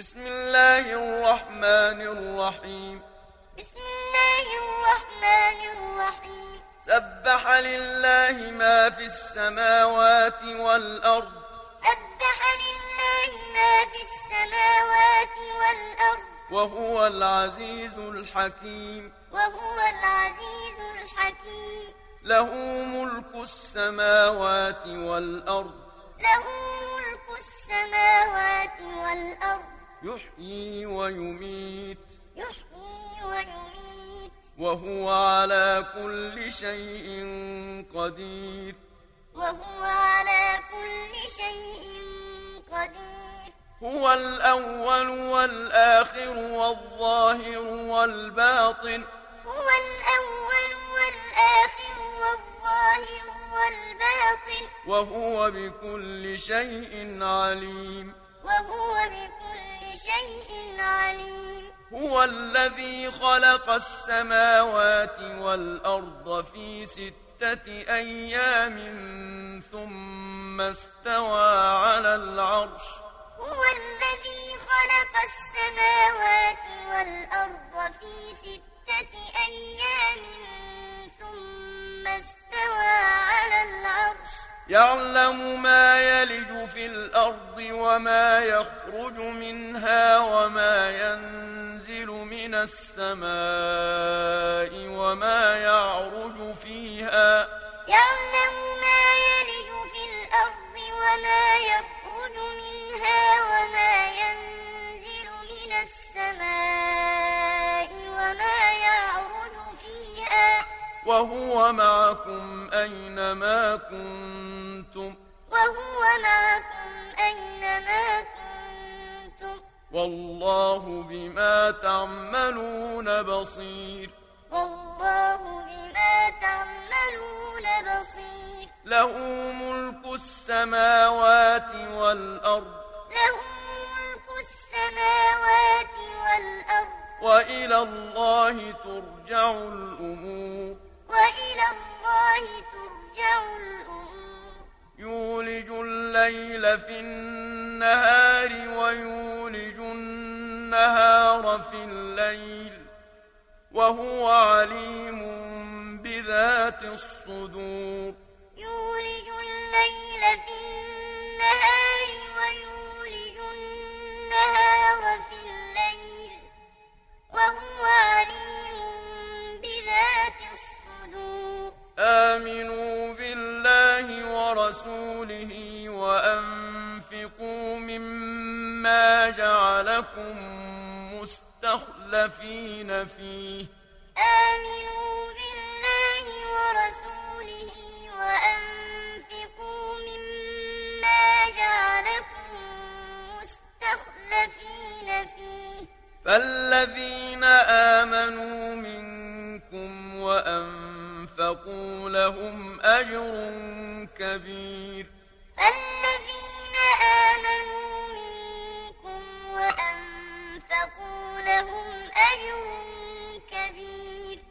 بسم الله الرحمن الرحيم. بسم الله الرحمن الرحيم سبح لله ما في السماوات والأرض. سبح لله ما في السماوات والأرض وهو العزيز الحكيم وهو العزيز الحكيم. له ملك السماوات والأرض. له ملك السماوات والأرض. يحيي ويميت يحيي ويميت وهو على كل شيء قدير وهو على كل شيء قدير هو الأول والآخر والظاهر والباطن هو الأول والآخر والظاهر والباطن وهو بكل شيء عليم وهو بكل شيء عليم. هو الذي خلق السماوات والأرض في ستة أيام ثم استوى على العرش. هو الذي خلق السماوات والأرض في ستة أيام ثم استوى على العرش. يعلم ما يلج في الأرض وما يخرج منها وما ينزل من السماء وما يعرج معكم أينما كنتم والله بما تعملون بصير والله بما تعملون بصير له ملك السماوات والأرض له ملك السماوات والأرض وإلى الله ترجع الأمور وإلى الله ترجع الأمور الليل في النهار ويولج النهار في الليل وهو عليم بذات الصدور. يولج الليل في النهار ويولج النهار في الليل وهو عليم بذات الصدور. آمنوا بالله ورسوله جعلكم مستخلفين فيه. آمنوا بالله ورسوله وأنفقوا مما جعلكم مستخلفين فيه. فالذين آمنوا منكم وأنفقوا لهم أجر كبير.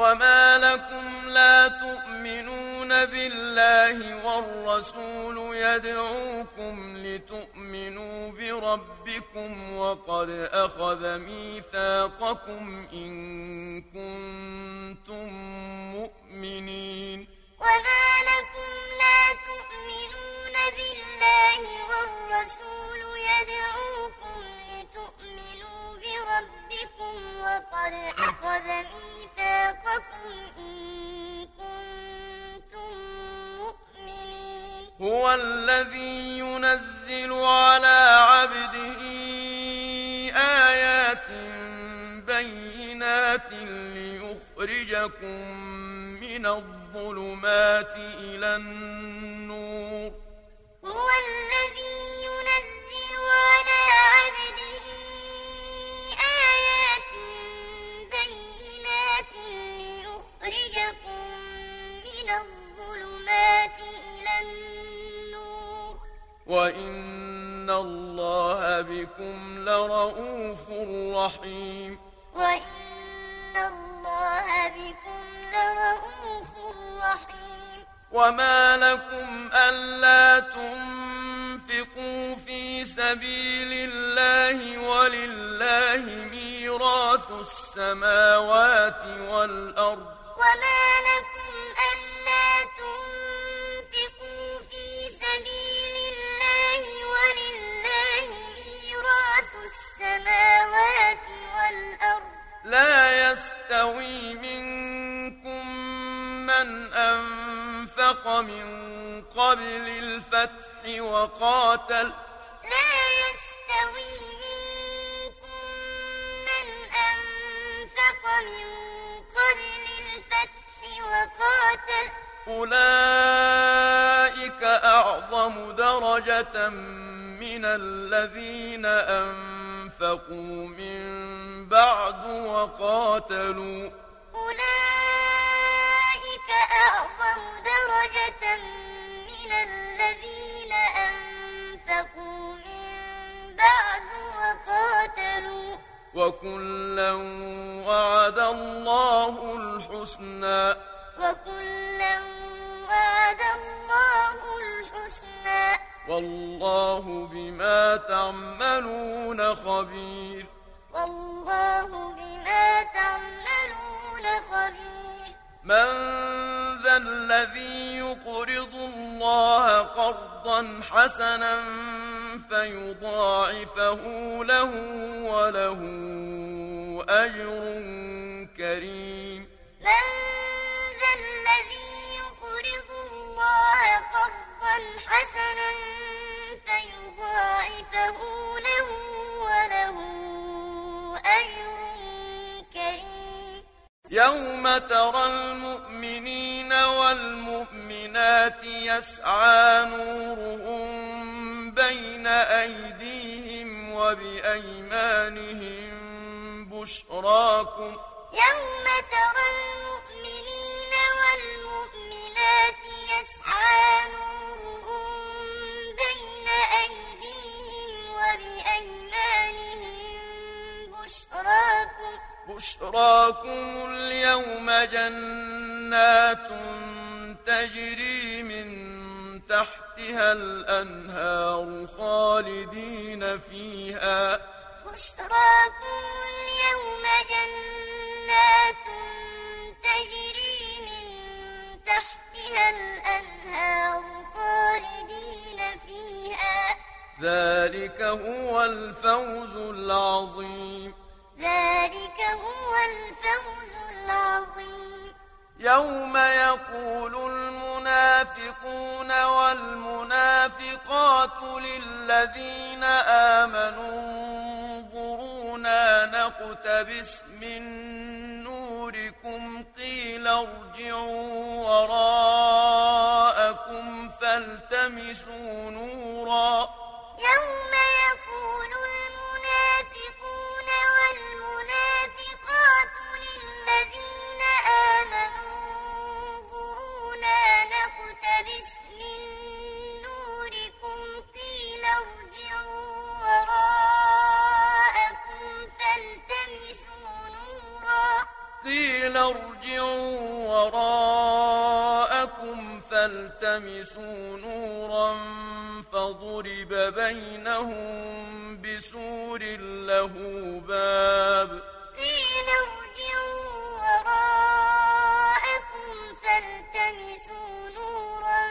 وما لكم لا تؤمنون بالله والرسول يدعوكم لتؤمنوا بربكم وقد أخذ ميثاقكم إن كنتم مؤمنين. وما لكم لا تؤمنون بالله والرسول يدعوكم لتؤمنوا الذي ينزل على عبده آيات بينات ليخرجكم من الظلمات إلى النور وإن الله بكم لرؤوف رحيم وإن الله بكم لرؤوف وما لكم ألا تنفقوا في سبيل سبيل الله ولله ميراث السماوات والأرض أنفق من قبل الفتح وقاتل لا يستوي منكم من أنفق من قبل الفتح وقاتل. أولئك أعظم درجة من الذين أنفقوا من بعد وقاتلوا. درجة من الذين أنفقوا من بعد وقاتلوا وكلا وعد الله الحسنى. وكلا وعد الله الحسنى. والله بما تعملون خبير. والله بما تعملون خبير. من ذا الذي يقرض الله قرضا حسنا فيضاعفه له وله أجر كريم. من ذا الذي يقرض الله قرضا حسنا فيضاعفه له وله أجر يوم ترى المؤمنين والمؤمنات يسعى نورهم بين أيديهم وبأيمانهم بشراكم يوم ترى المؤمنين والمؤمنات يسعى نورهم بين أيديهم وبأيمانهم بشراكم اليوم جنات تجري من تحتها الأنهار خالدين فيها. بشراكم اليوم جنات تجري من تحتها الأنهار خالدين فيها. ذلك هو الفوز العظيم. ذلك هو الفوز العظيم. يوم يقول المنافقون والمنافقات للذين آمنوا انظرونا نقتبس من نوركم قيل ارجعوا وراءكم فالتمسوا نورا فالتمسوا نورا فضرب بينهم بسور له باب قيل ارجعوا وراءكم فالتمسوا نورا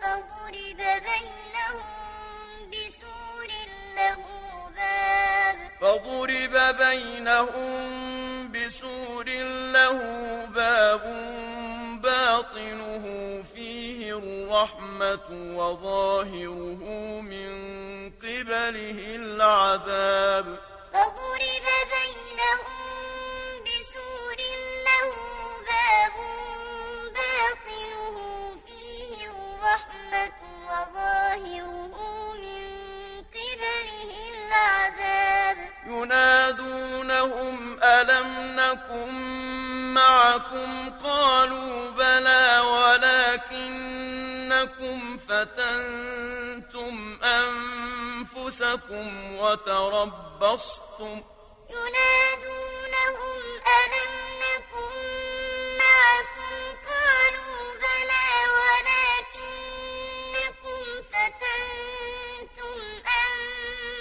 فضرب بينهم بسور له باب فضرب بينهم الرحمة وظاهره من قبله العذاب فضرب بينهم بسور له باب باطنه فيه الرحمة وظاهره من قبله العذاب ينادونهم ألم نكن معكم؟ قالوا بلى أنكم فتنتم أنفسكم وتربصتم ينادونهم ألم نكن معكم قالوا بلى ولكنكم فتنتم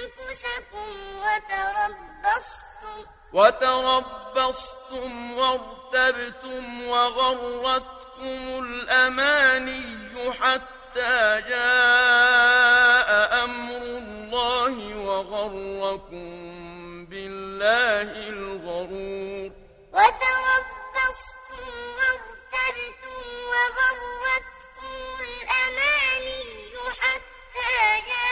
أنفسكم وتربصتم وتربصتم وارتبتم وغرتكم الأماني حتى جاء أمر الله وغركم بالله الغرور. وتربصتم وارتبتم وغرتكم الأماني حتى جاء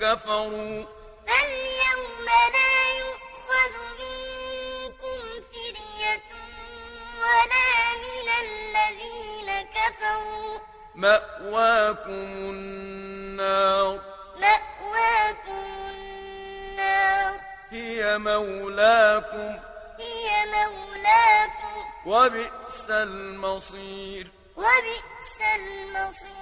كفروا. فاليوم لا يؤخذ منكم فدية ولا من الذين كفروا. مأواكم النار. مأواكم النار. هي مولاكم. هي مولاكم. وبئس المصير. وبئس المصير.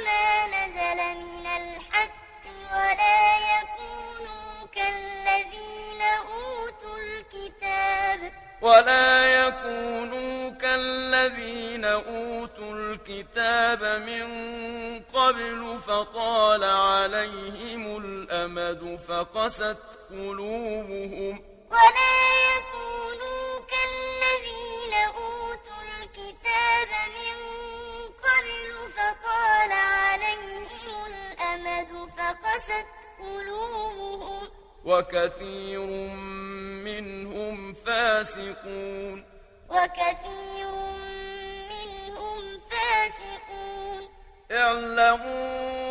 وما نزل من الحق ولا يكونوا كالذين أوتوا الكتاب. ولا يكونوا كالذين أوتوا الكتاب من قبل فطال عليهم الأمد فقست قلوبهم. ولا يكونوا وكثير منهم فاسقون. وكثير منهم فاسقون. اعلموا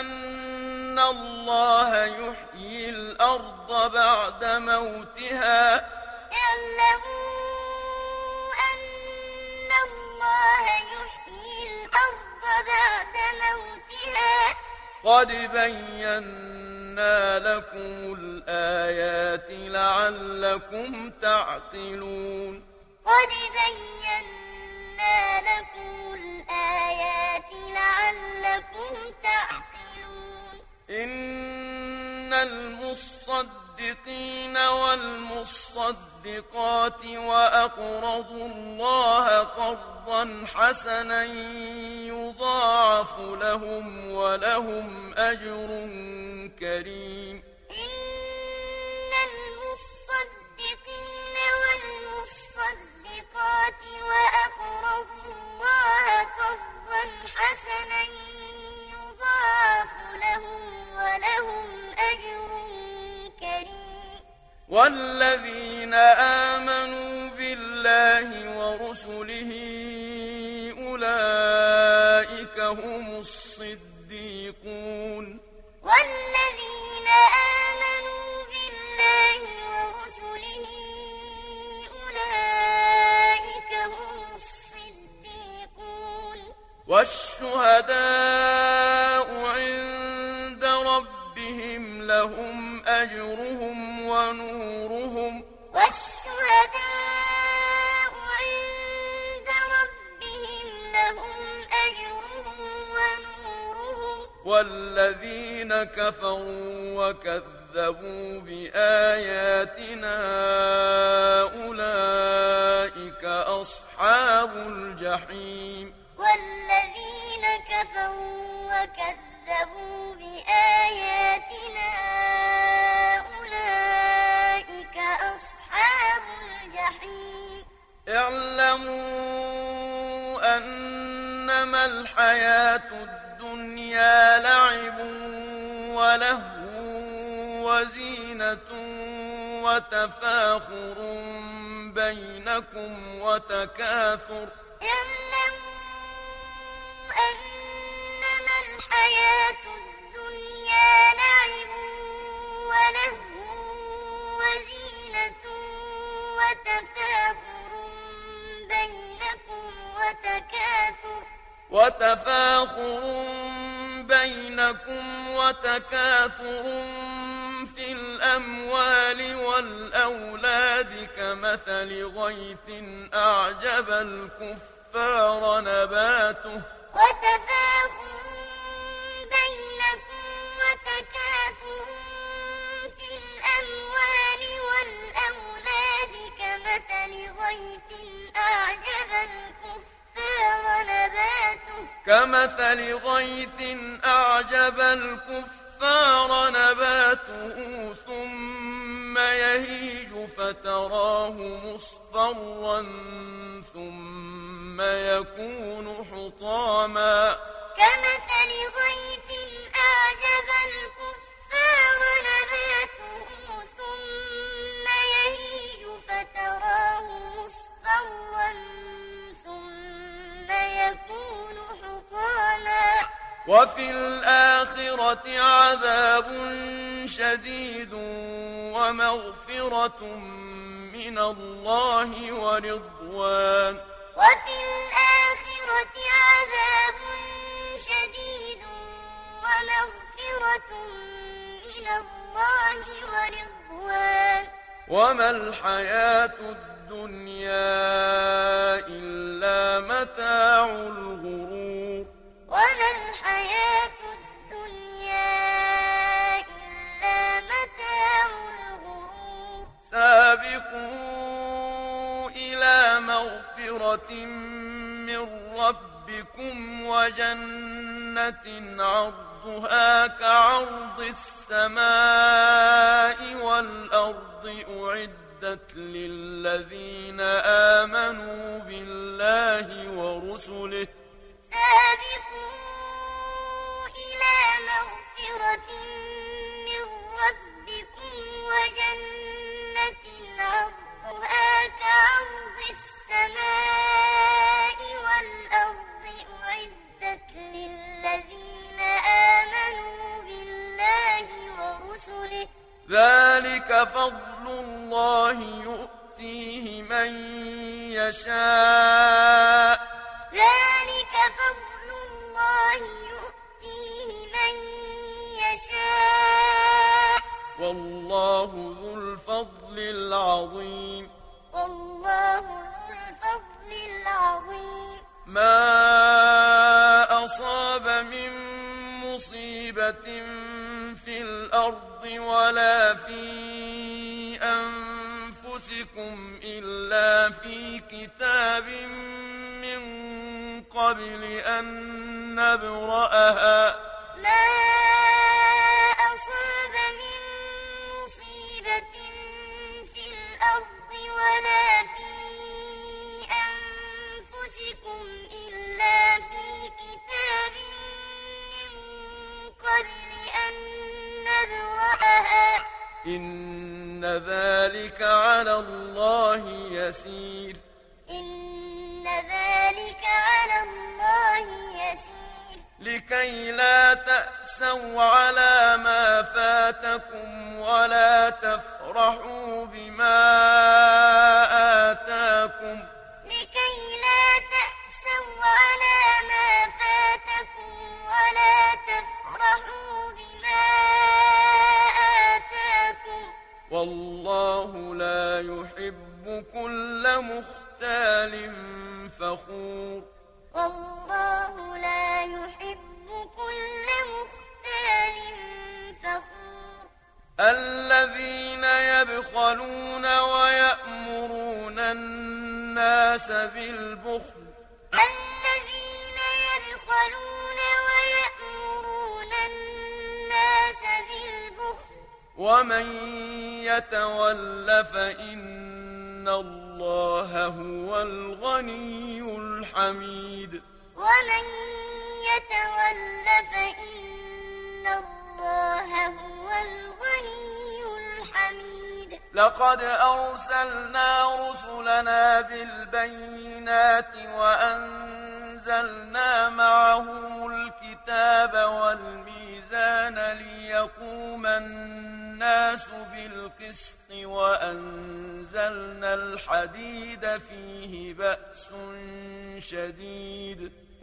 أن الله يحيي الأرض بعد موتها. اعلموا أن الله يحيي الأرض بعد موتها. قد بينا لكم الآيات لعلكم تعقلون قد بينا لكم الآيات لعلكم تعقلون إن المصدقين والمصدقات وأقرضوا الله قرضا حسنا يضاعف لهم ولهم أجر كريم. إن المصدقين والمصدقات وأقرضوا الله قرضا حسنا يضاعف لهم ولهم أجر كريم والذين آمنوا بالله ورسله أولئك هم الصديقون. والذين آمنوا بالله ورسله أولئك هم الصديقون. والشهداء والذين كفروا وكذبوا بآياتنا أولئك أصحاب الجحيم. والذين كفروا وكذبوا بآياتنا وتفاخر بينكم وتكاثر اعلموا أنما الحياة الدنيا لعب ولهو زينة وتفاخر بينكم وتكاثر وتفاخر بينكم وتكاثر كمثل غيث أعجب الكفار نباته. وتفاخر بينكم وتكاثر في الأموال والأولاد كمثل غيث أعجب الكفار نباته. كمثل غيث أعجب الكفار نباته. ثم يهيج فتراه مصفرا ثم يكون حطاما. كمثل غيث أعجب الكفار نباته ثم يهيج فتراه مصفرا ثم يكون حطاما. وفي الآخرة عذاب شديد ومغفرة من الله ورضوان. وفي الآخرة عذاب شديد ومغفرة من الله ورضوان. وما الحياة الدنيا إلا متاع الغرور. وما الحياة سابقوا إلى مغفرة من ربكم وجنة عرضها كعرض السماء والأرض أعدت للذين آمنوا بالله ورسله. سابقوا إلى مغفرة من ربكم وجنة عرضها كعرض السماء والأرض أعدت للذين آمنوا بالله ورسله. ذلك فضل الله يؤتيه من يشاء. ذلك فضل الله يؤتيه من يشاء. والله ذو الفضل العظيم. والله ذو الفضل العظيم. ما أصاب من مصيبة في الأرض ولا في أنفسكم إلا في كتاب من قبل أن نبرأها. ما ولا في أنفسكم إلا في كتاب من قبل أن نبرأها. إن ذلك على الله يسير. إن ذلك على الله يسير. لكي لا تأسوا على ما فاتكم ولا تفرحوا بما آتاكم لكي لا تأسوا على ما فاتكم ولا تفرحوا بما آتاكم والله لا يحب كل مختال فخور والله لا يحب كل مختال فخور. الذين يبخلون ويأمرون الناس بالبخل. الذين يبخلون ويأمرون الناس بالبخل. ومن يتول فإن الله هو الغني الحميد. ومن يتول فإن الله هو الغني الحميد لقد أرسلنا رسلنا بالبينات وأنزلنا معهم الكتاب والميزان ليقوم الناس الناس بالقسط وأنزلنا الحديد فيه بأس شديد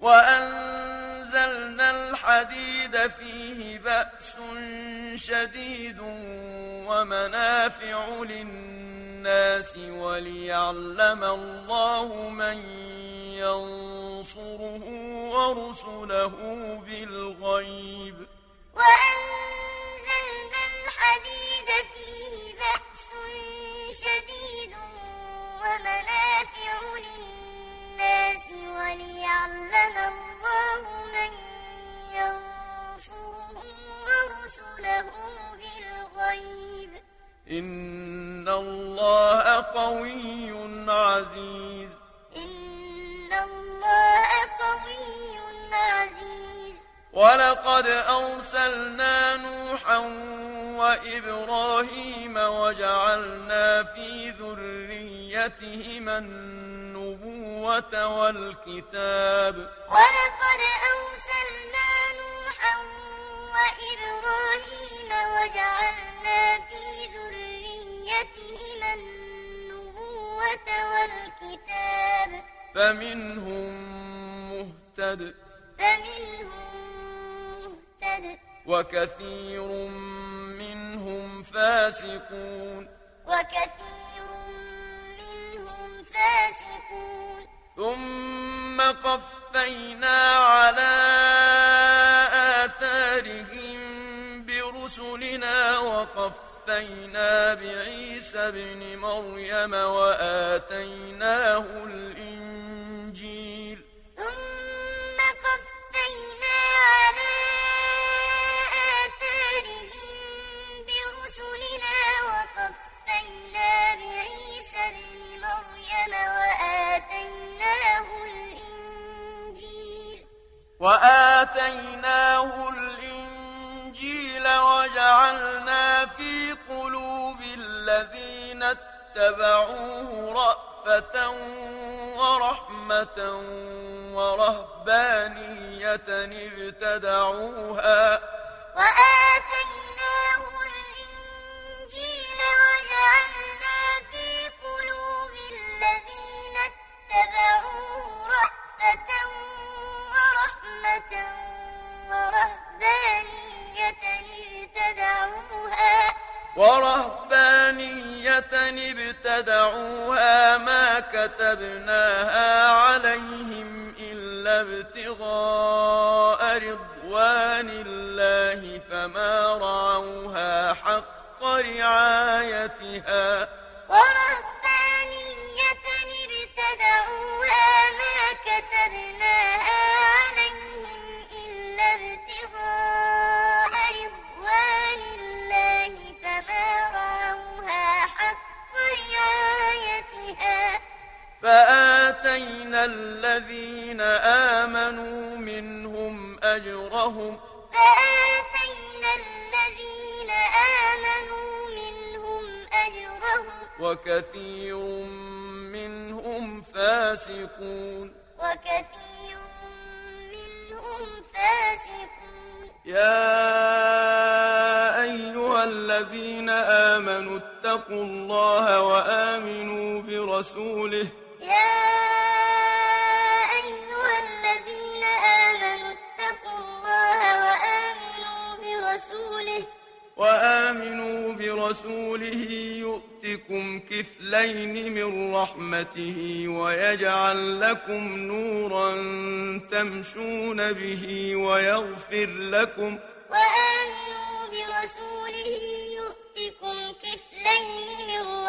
وأنزلنا الحديد فيه بأس شديد ومنافع للناس وليعلم الله من ينصره ورسله بالغيب. وأنزلنا الحديد فيه بأس والكتاب. ولقد أرسلنا نوحا وإبراهيم وجعلنا في ذريتهما النبوة والكتاب. فمنهم مهتد. فمنهم مهتد. وكثير منهم فاسقون. وكثير منهم فاسقون. ثم قفينا على آثارهم برسلنا وقفينا بعيسى ابن مريم وآتيناه الإنجيل. ثم قفينا على آثارهم برسلنا وقفينا بعيسى ابن مريم وآتيناه وآتيناه الإنجيل وجعلنا في قلوب الذين اتبعوه رأفة ورحمة ورهبانية ابتدعوها وآتيناه ورهبانية ابتدعوها. ورهبانية ابتدعوها ما كتبناها عليهم إلا ابتغاء رضوان الله فما رعوها حق رعايتها. فآتينا الذين آمنوا منهم أجرهم فآتينا الذين آمنوا منهم أجرهم وكثير منهم فاسقون. وكثير منهم فاسقون. يا أيها الذين آمنوا اتقوا الله وآمنوا برسوله يا أيها الذين آمنوا اتقوا الله وآمنوا برسوله وآمنوا برسوله يؤتكم كفلين من رحمته ويجعل لكم نورا تمشون به ويغفر لكم وآمنوا برسوله يؤتكم كفلين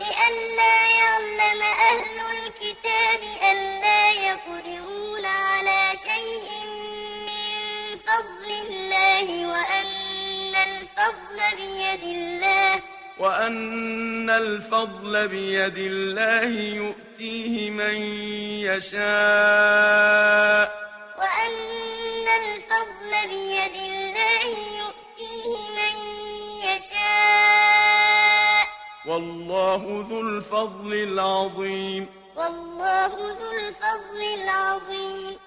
لئلا يعلم أهل الكتاب ألا يقدرون على شيء من فضل الله وأن الفضل بيد الله. وأن الفضل بيد الله يؤتيه من يشاء. وأن الفضل بيد الله يؤتيه من يشاء. والله ذو الفضل العظيم. والله ذو الفضل العظيم.